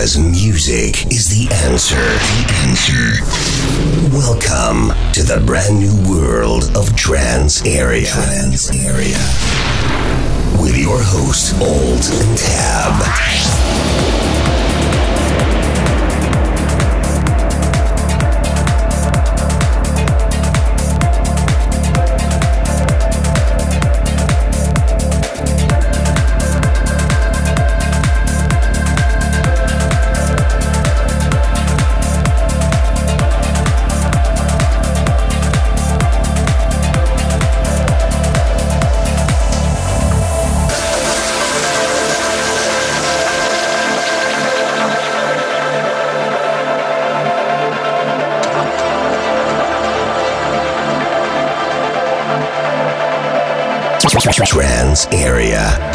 Because music is the answer. The answer. Welcome to the brand new world of Trance Area. Trance Area. With your host, Old and Tab. Trance Area.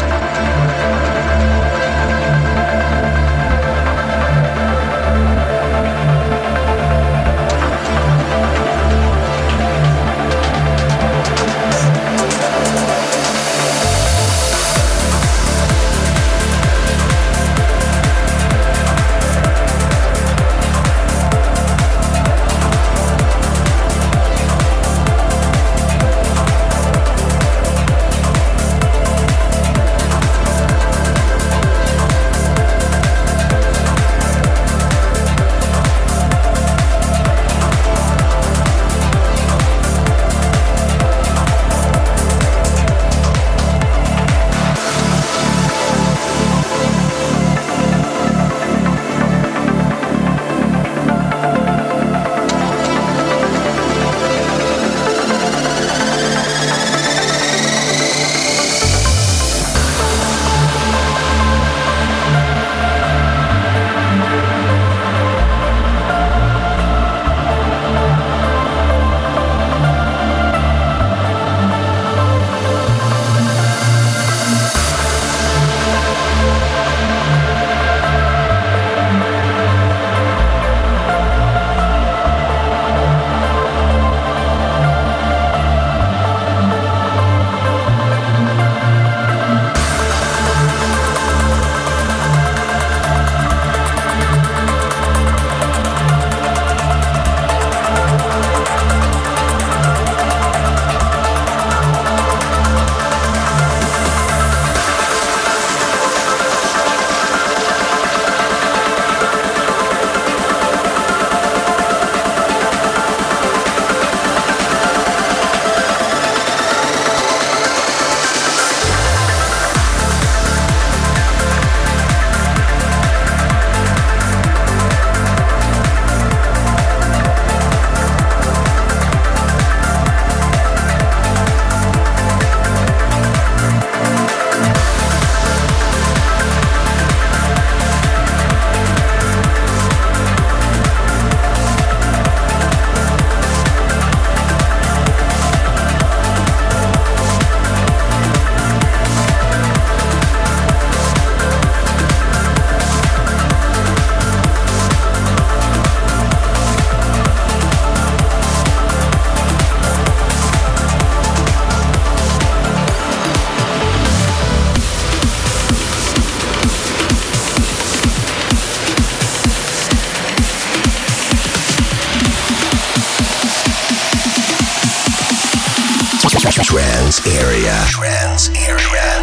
Trance area. Trance area.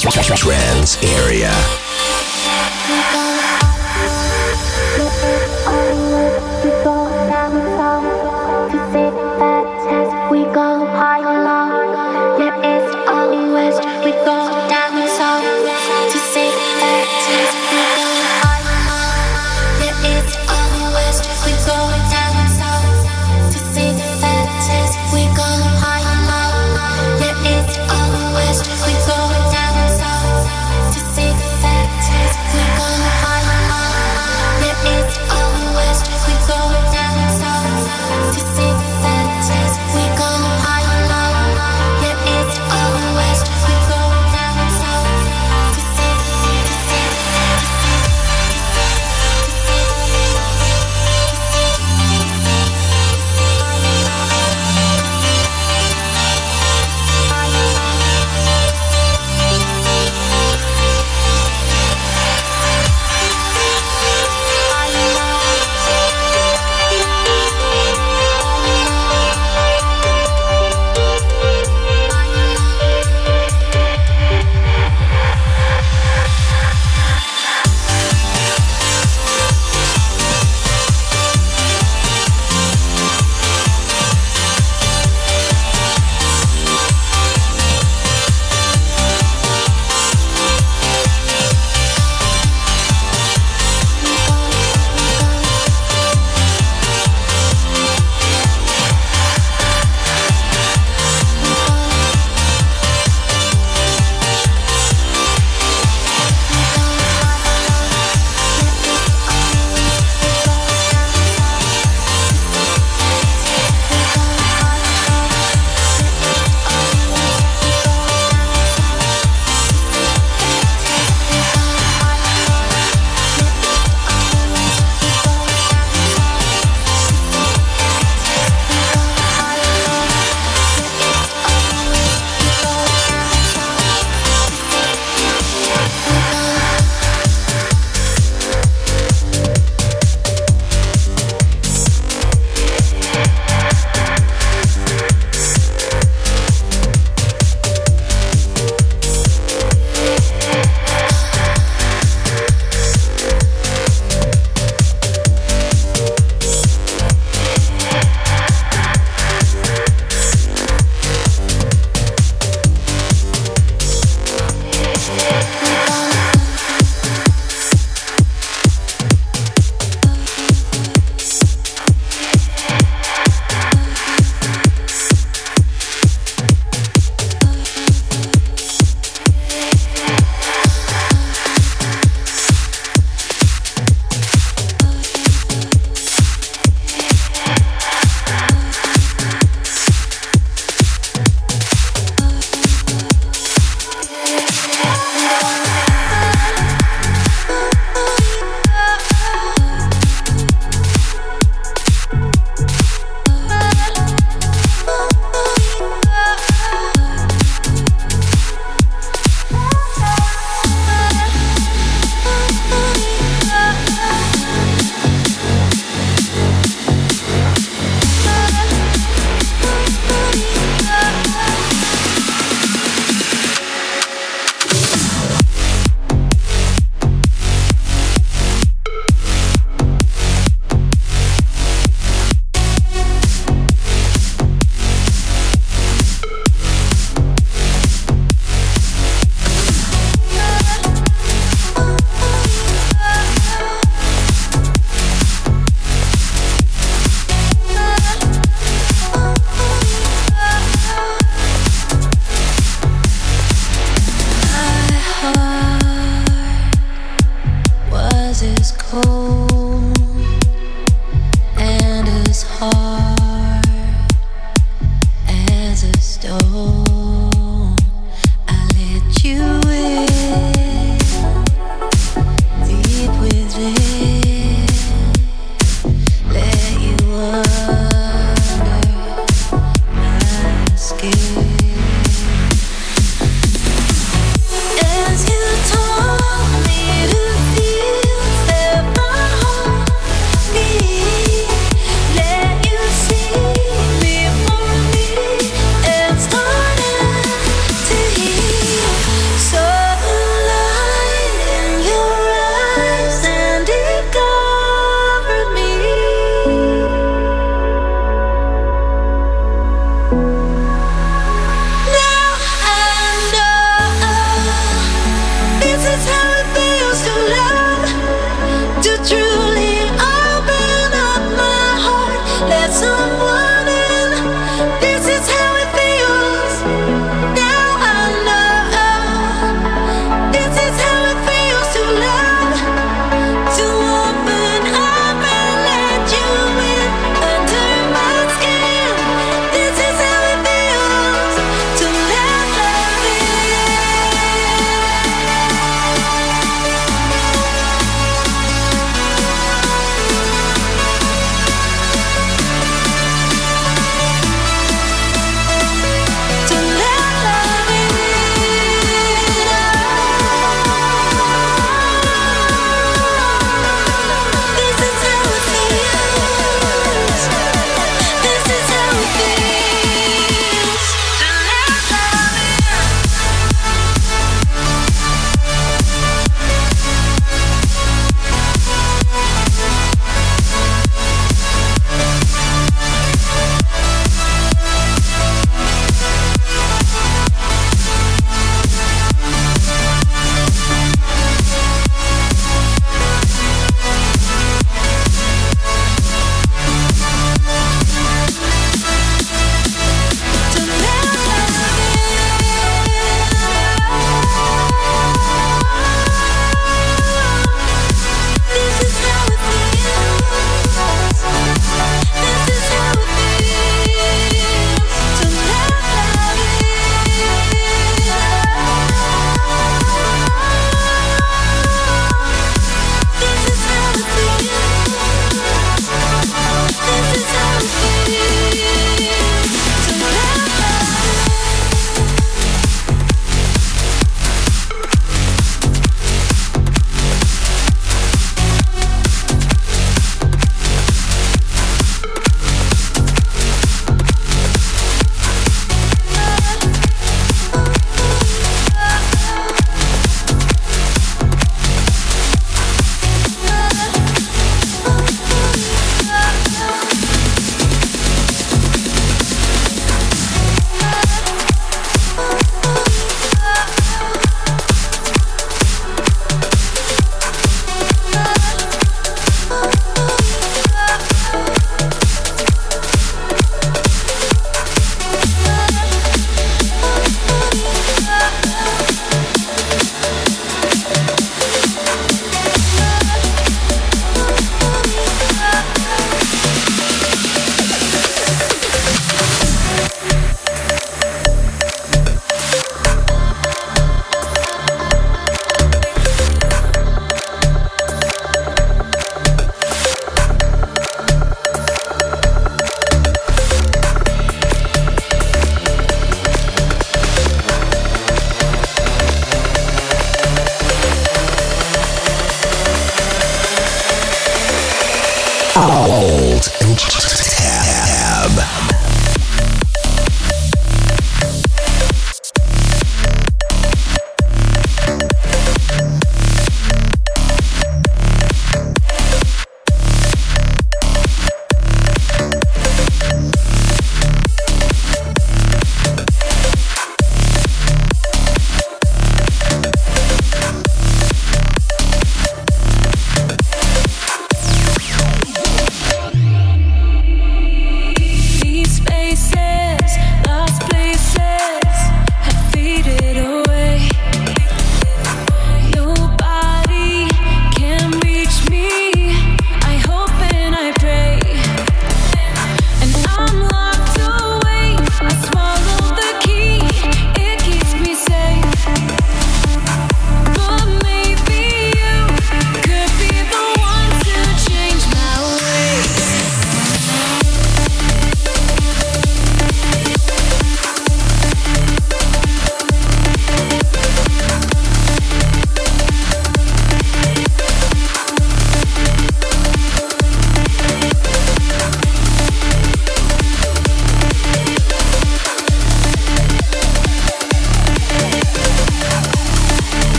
Trance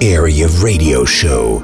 Area Radio Show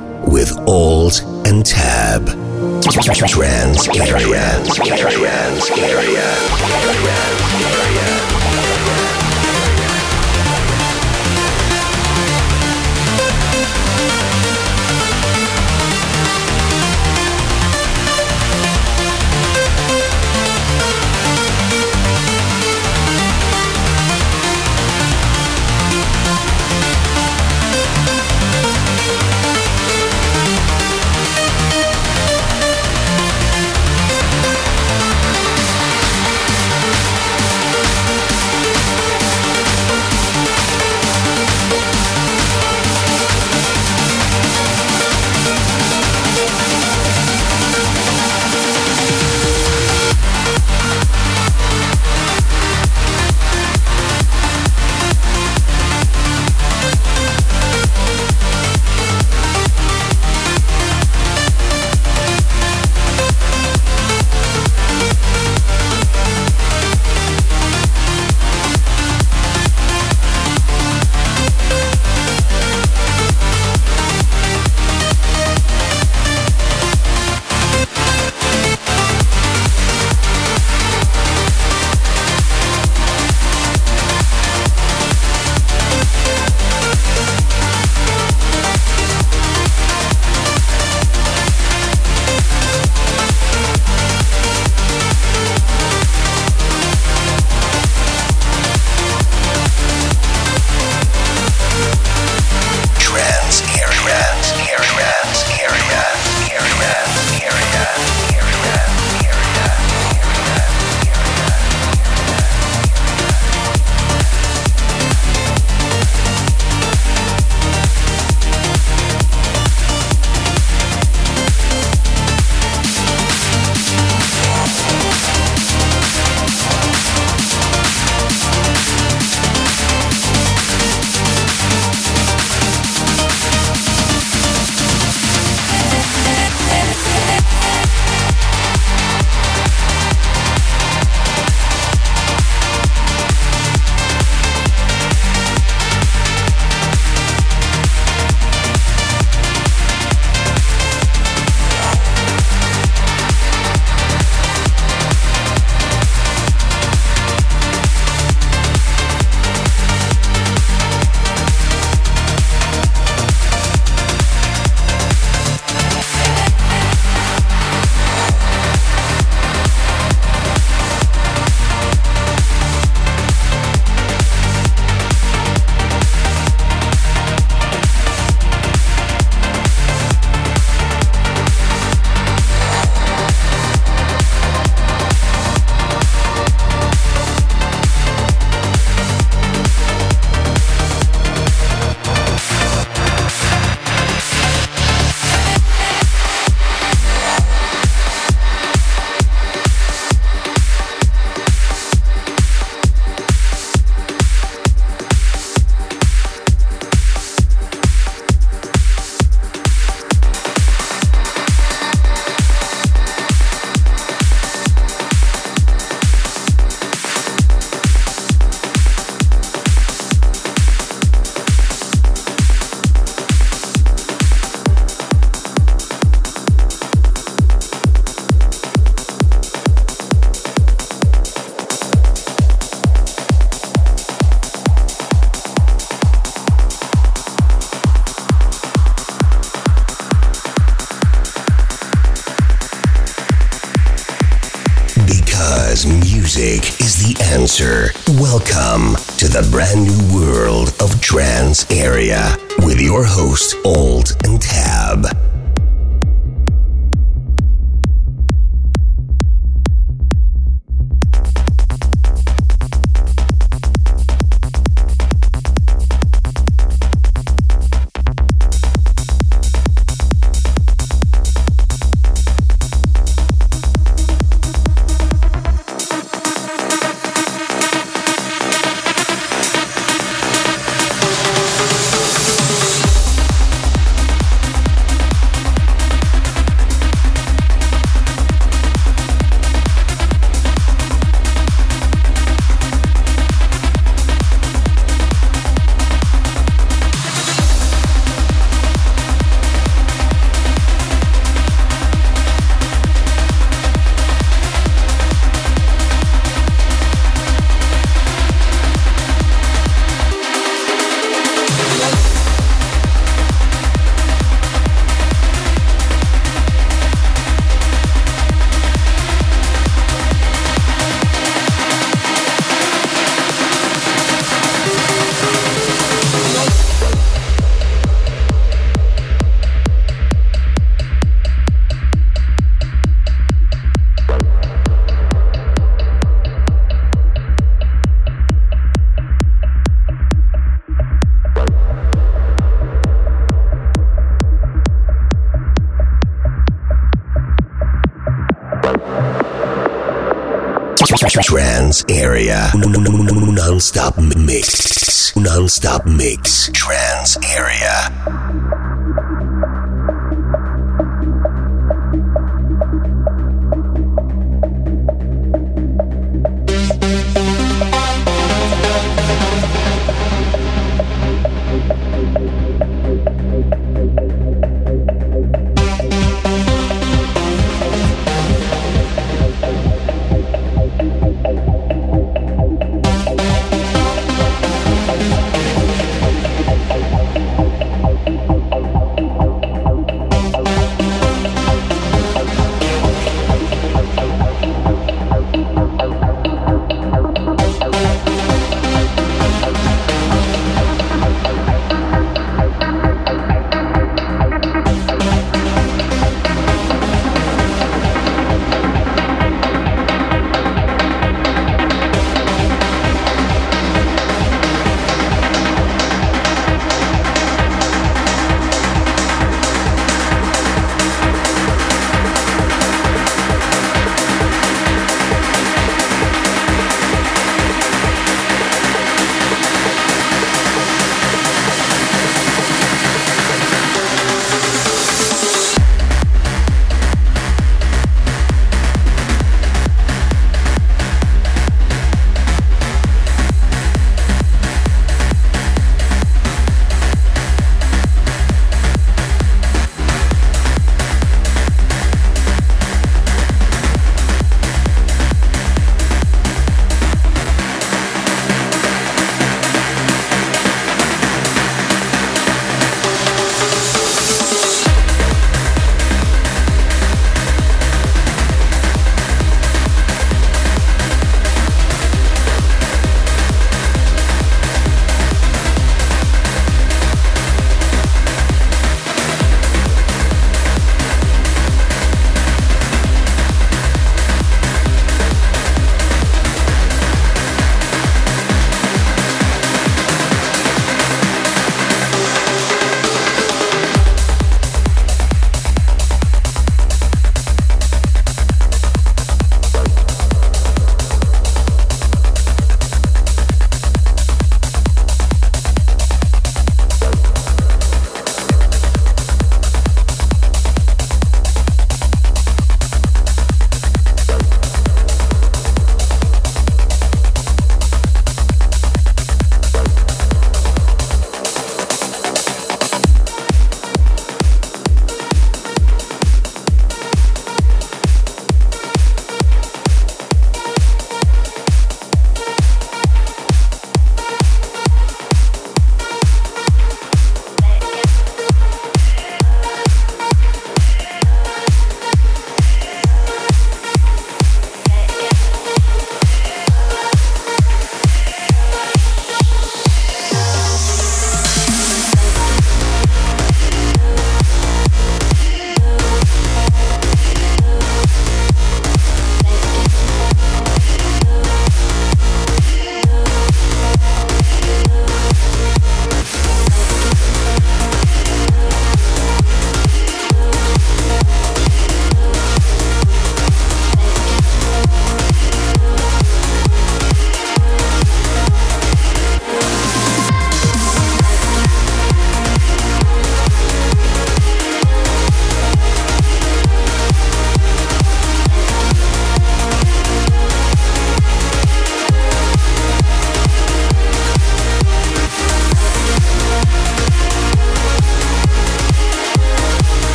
Trance area. Non-stop mix. Non-stop mix. Trance area.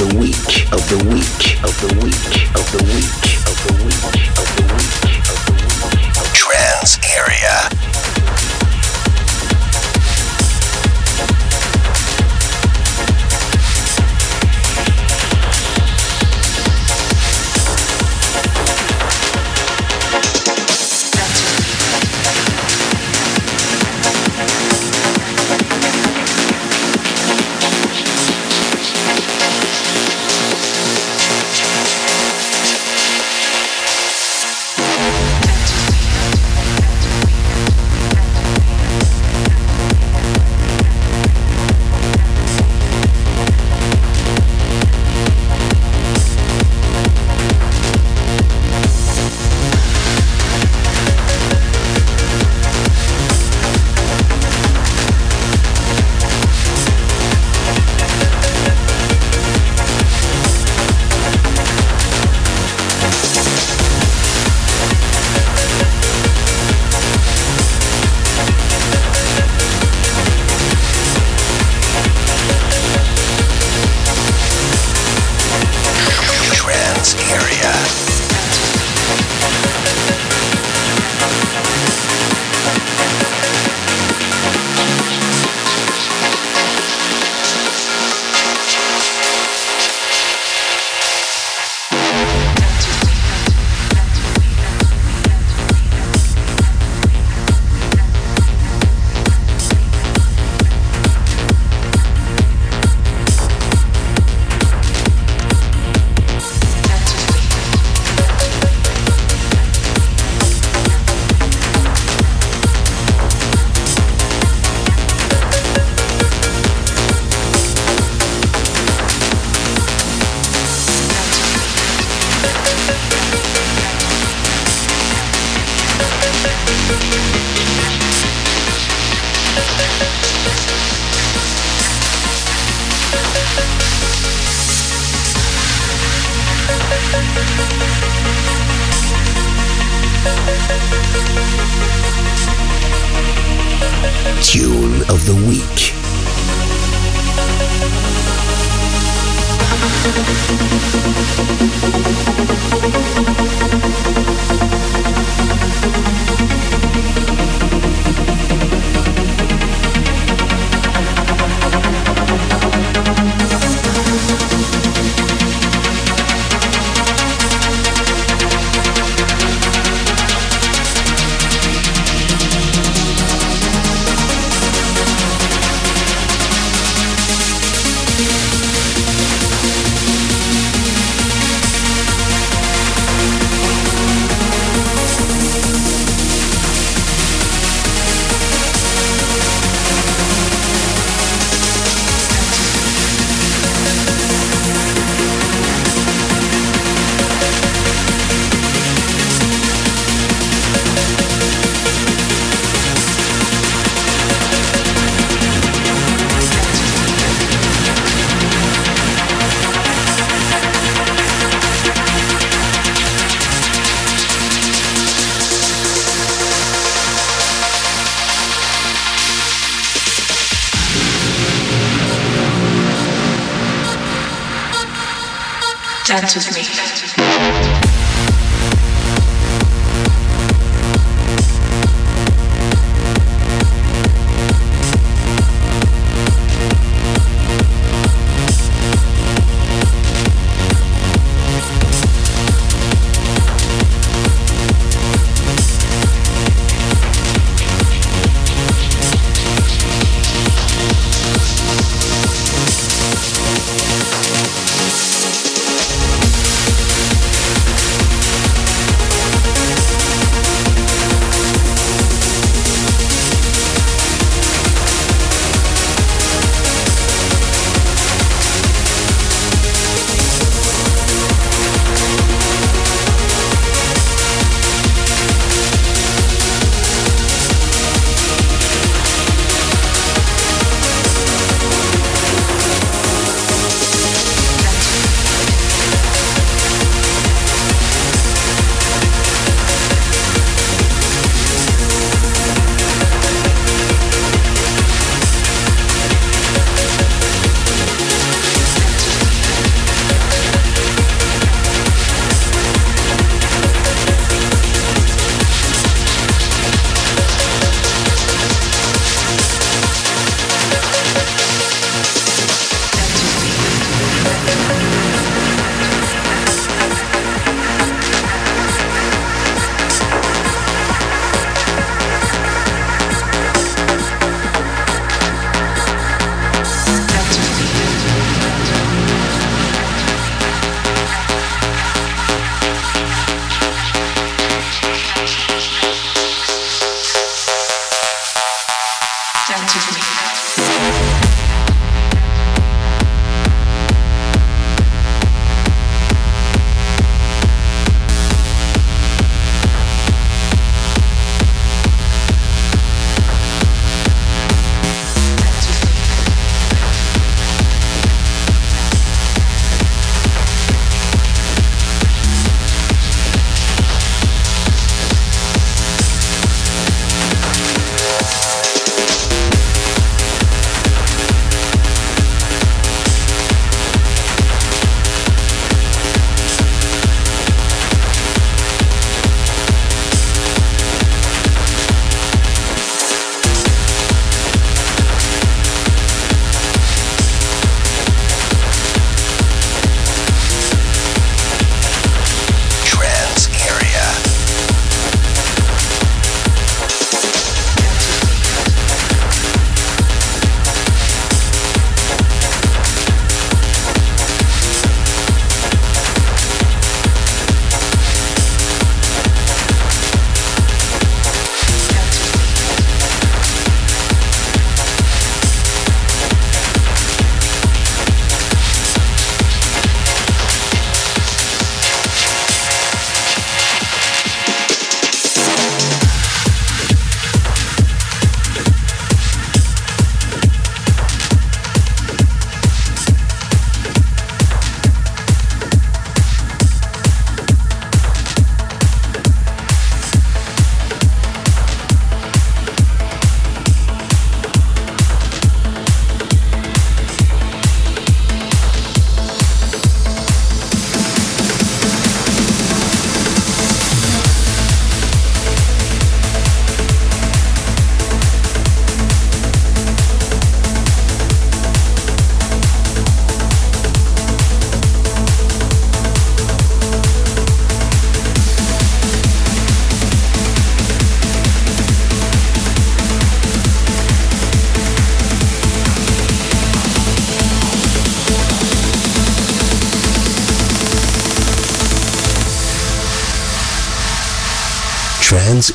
the week of the week of the week of the week of the week of the week of the week of the week. Trance area. dance with me.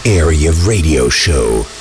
Area Radio Show.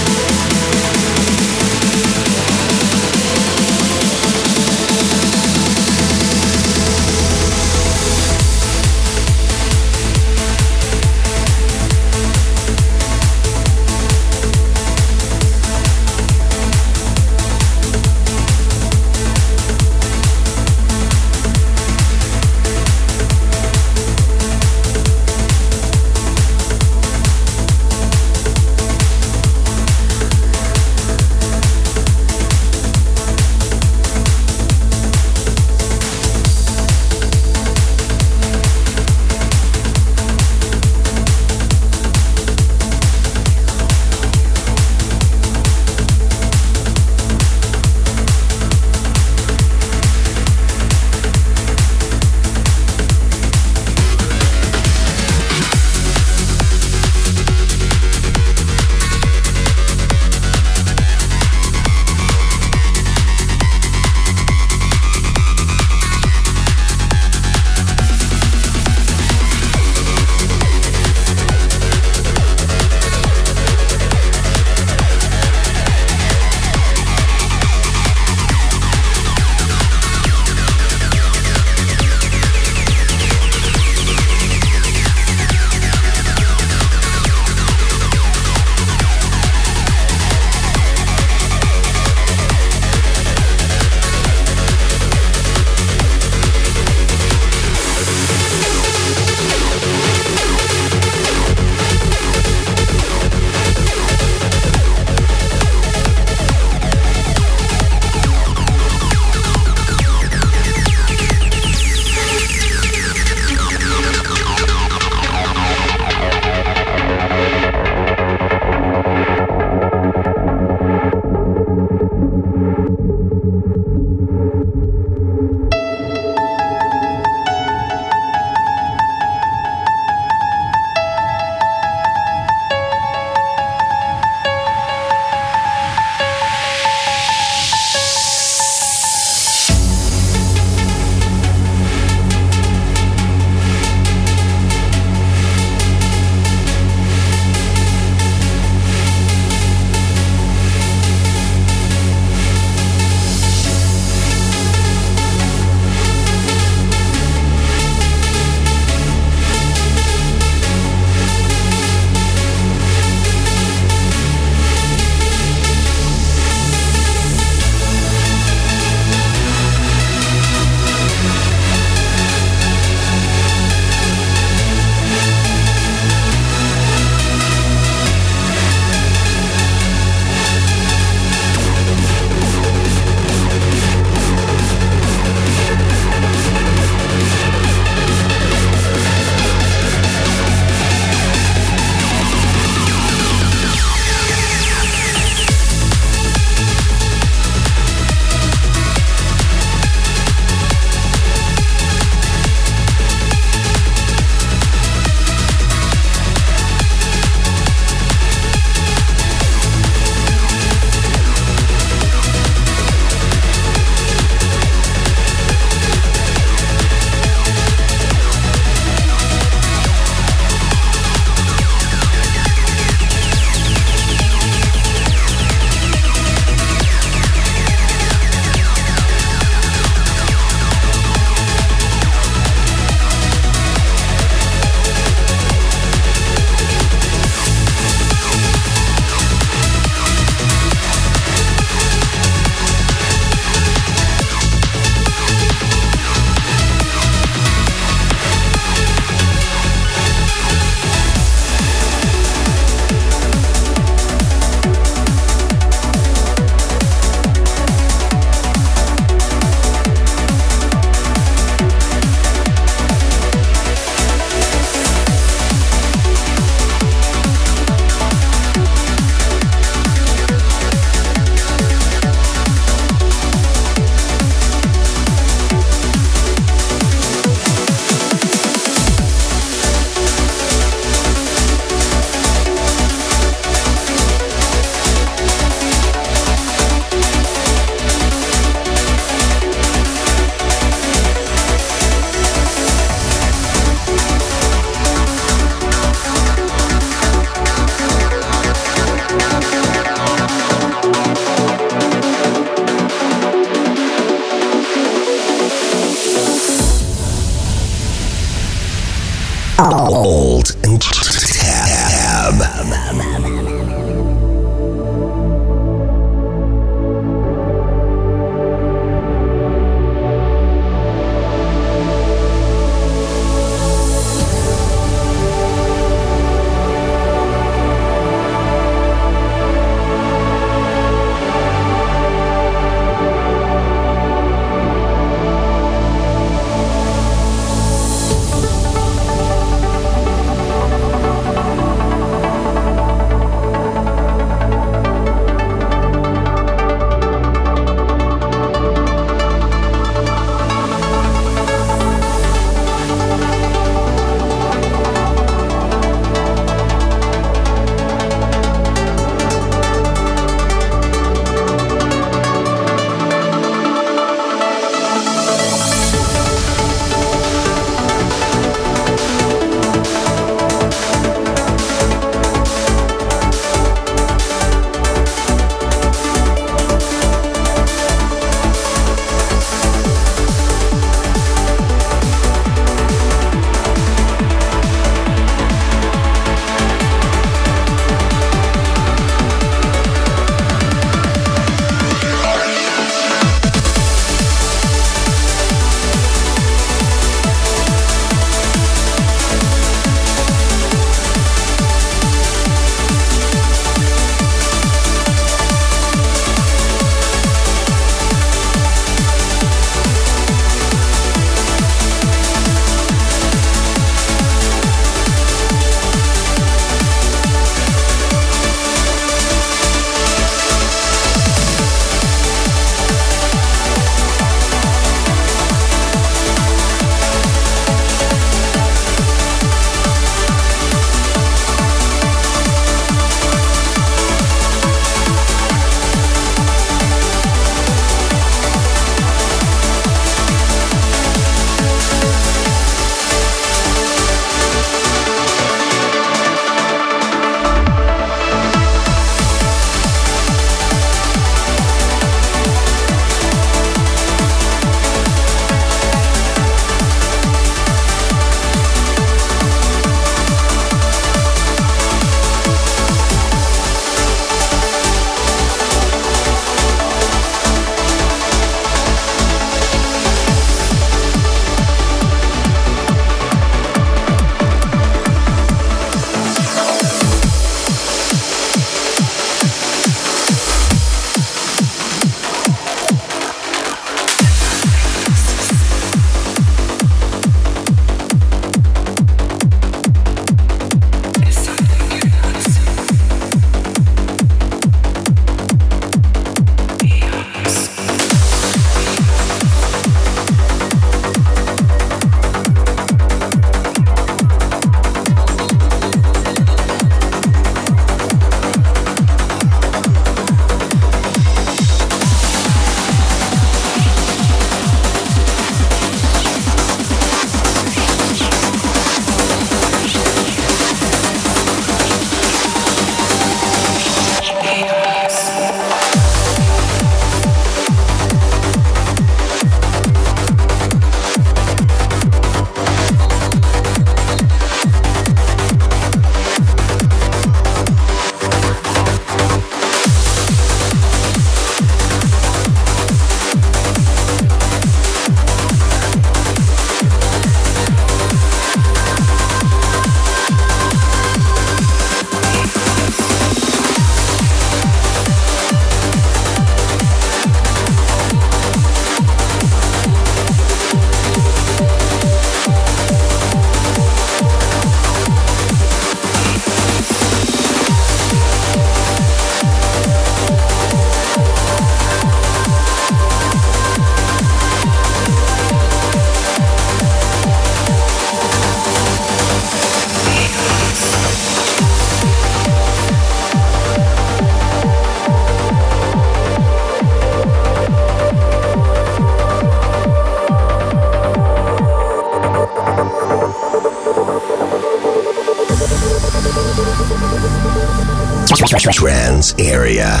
Area.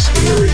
spirit.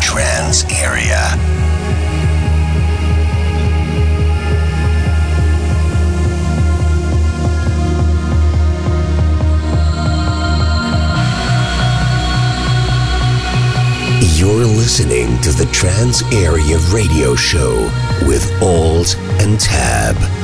Trance Area You're listening to the Trance Area Radio Show with Alt and Tab.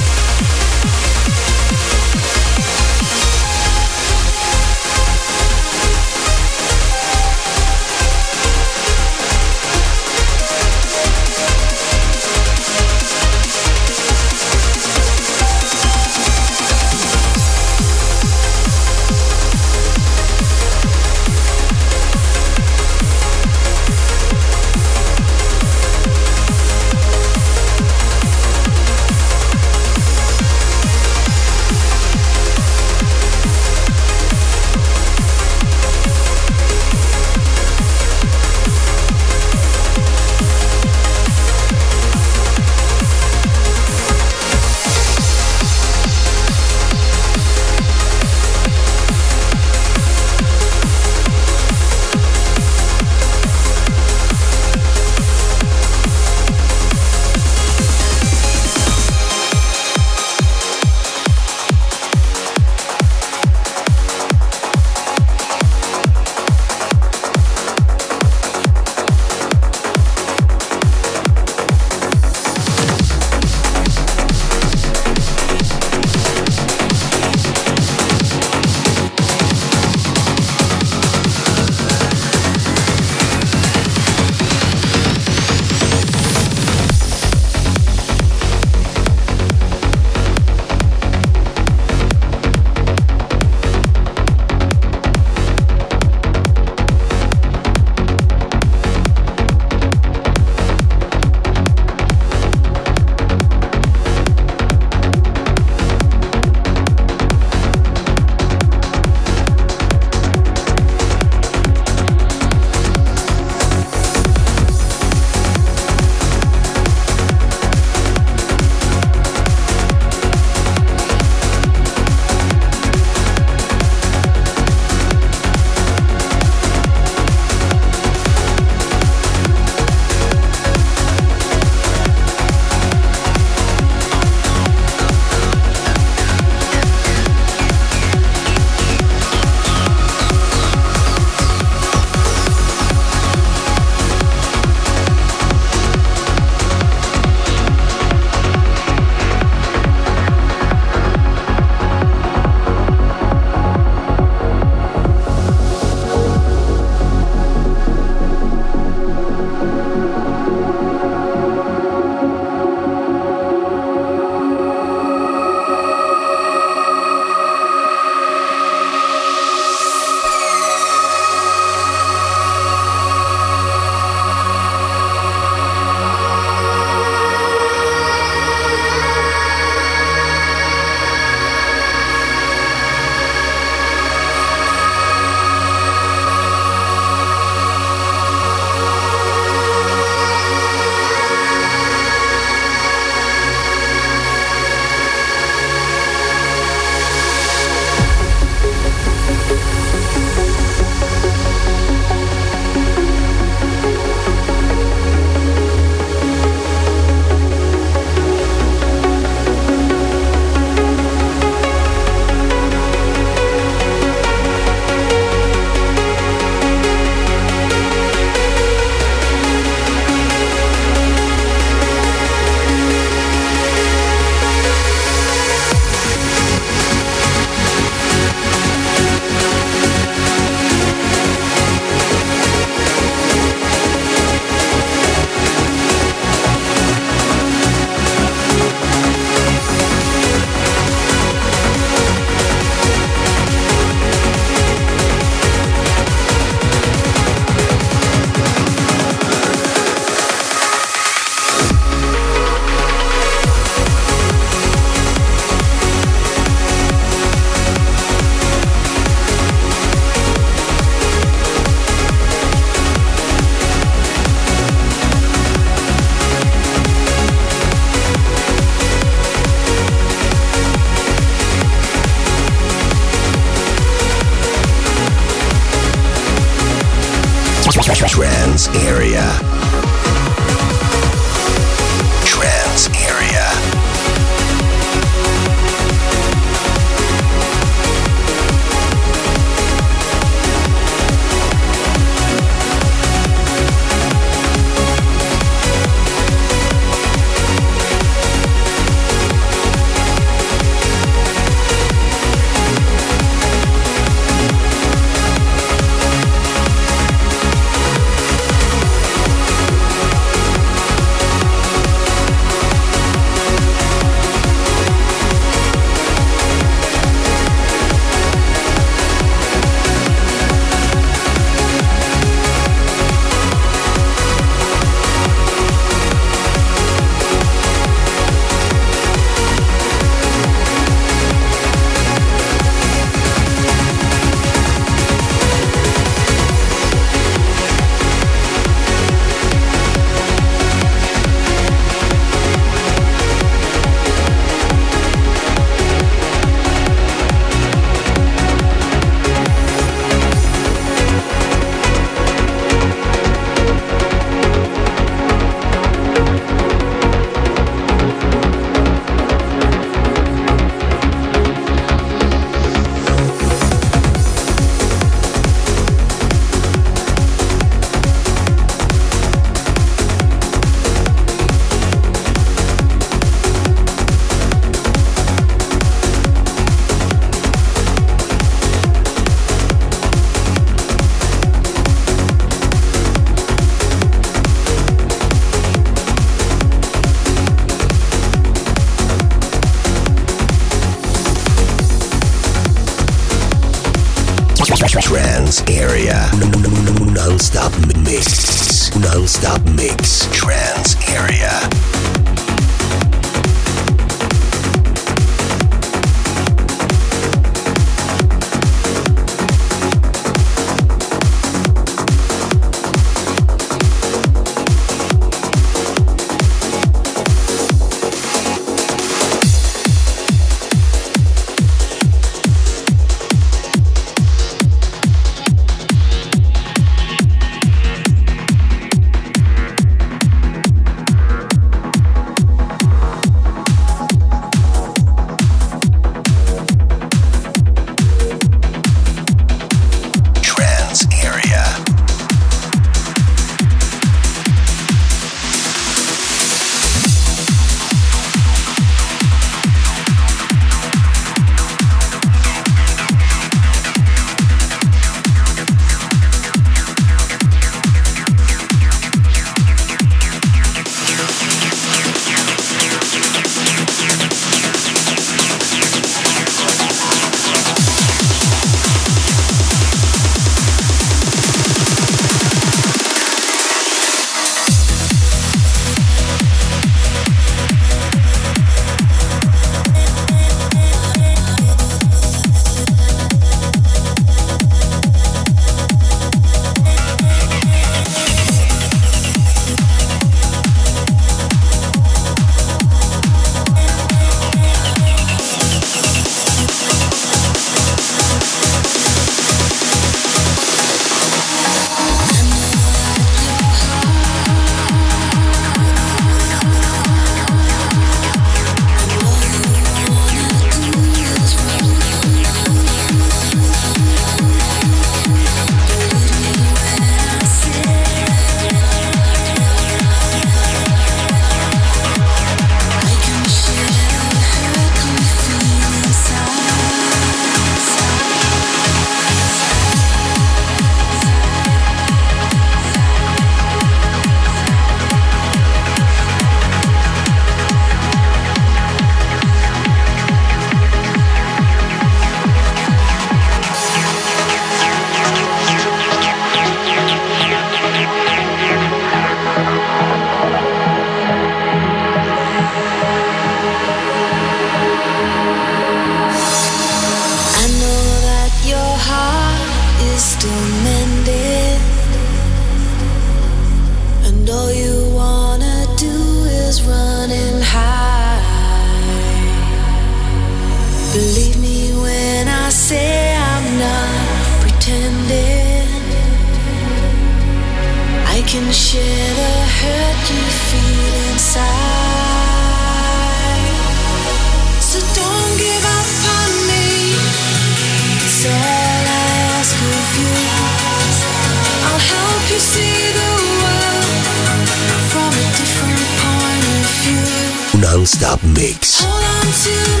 Non-stop mix.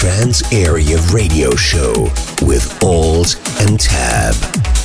Trance Area Radio Show with Alt and Tab.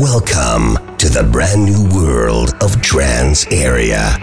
Welcome to the brand new world of Trance Area.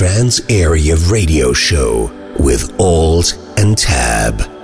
Trance Area Radio Show with Alt and Tab.